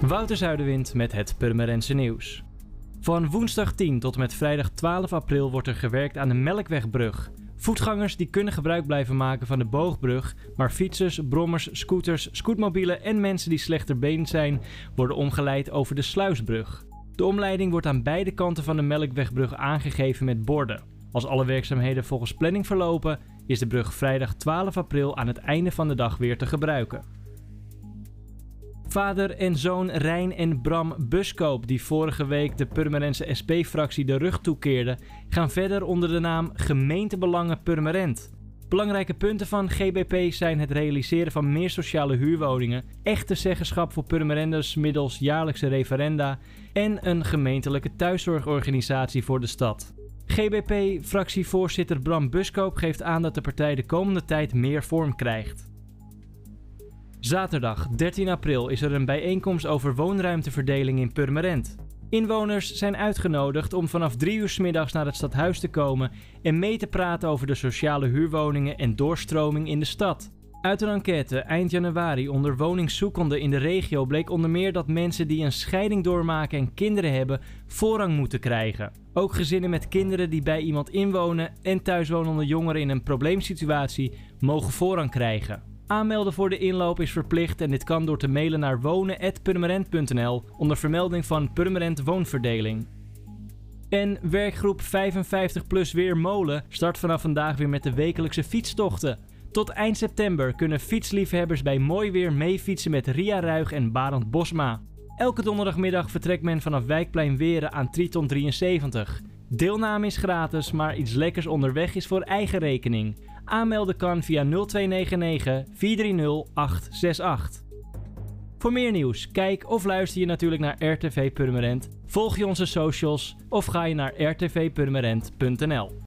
Wouter Zuiderwind met het Purmerendse nieuws. Van woensdag 10 tot met vrijdag 12 april wordt er gewerkt aan de Melkwegbrug. Voetgangers die kunnen gebruik blijven maken van de boogbrug, maar fietsers, brommers, scooters, scootmobielen en mensen die slechter been zijn, worden omgeleid over de Sluisbrug. De omleiding wordt aan beide kanten van de Melkwegbrug aangegeven met borden. Als alle werkzaamheden volgens planning verlopen, is de brug vrijdag 12 april aan het einde van de dag weer te gebruiken. Vader en zoon Rijn en Bram Buskoop, die vorige week de Purmerendse SP-fractie de rug toekeerden, gaan verder onder de naam Gemeentebelangen Purmerend. Belangrijke punten van GBP zijn het realiseren van meer sociale huurwoningen, echte zeggenschap voor Purmerenders middels jaarlijkse referenda en een gemeentelijke thuiszorgorganisatie voor de stad. GBP-fractievoorzitter Bram Buskoop geeft aan dat de partij de komende tijd meer vorm krijgt. Zaterdag 13 april is er een bijeenkomst over woonruimteverdeling in Purmerend. Inwoners zijn uitgenodigd om vanaf 3 uur s middags naar het stadhuis te komen en mee te praten over de sociale huurwoningen en doorstroming in de stad. Uit een enquête eind januari onder woningszoekenden in de regio bleek onder meer dat mensen die een scheiding doormaken en kinderen hebben voorrang moeten krijgen. Ook gezinnen met kinderen die bij iemand inwonen en thuiswonende jongeren in een probleemsituatie mogen voorrang krijgen. Aanmelden voor de inloop is verplicht en dit kan door te mailen naar wonen.purmerend.nl onder vermelding van Purmerend Woonverdeling. En werkgroep 55 plus weer Molen start vanaf vandaag weer met de wekelijkse fietstochten. Tot eind september kunnen fietsliefhebbers bij mooi weer meefietsen met Ria Ruig en Barend Bosma. Elke donderdagmiddag vertrekt men vanaf Wijkplein Weren aan Triton 73. Deelname is gratis, maar iets lekkers onderweg is voor eigen rekening. Aanmelden kan via 0299 430 868. Voor meer nieuws, kijk of luister je natuurlijk naar RTV Purmerend, volg je onze socials of ga je naar rtvpurmerend.nl.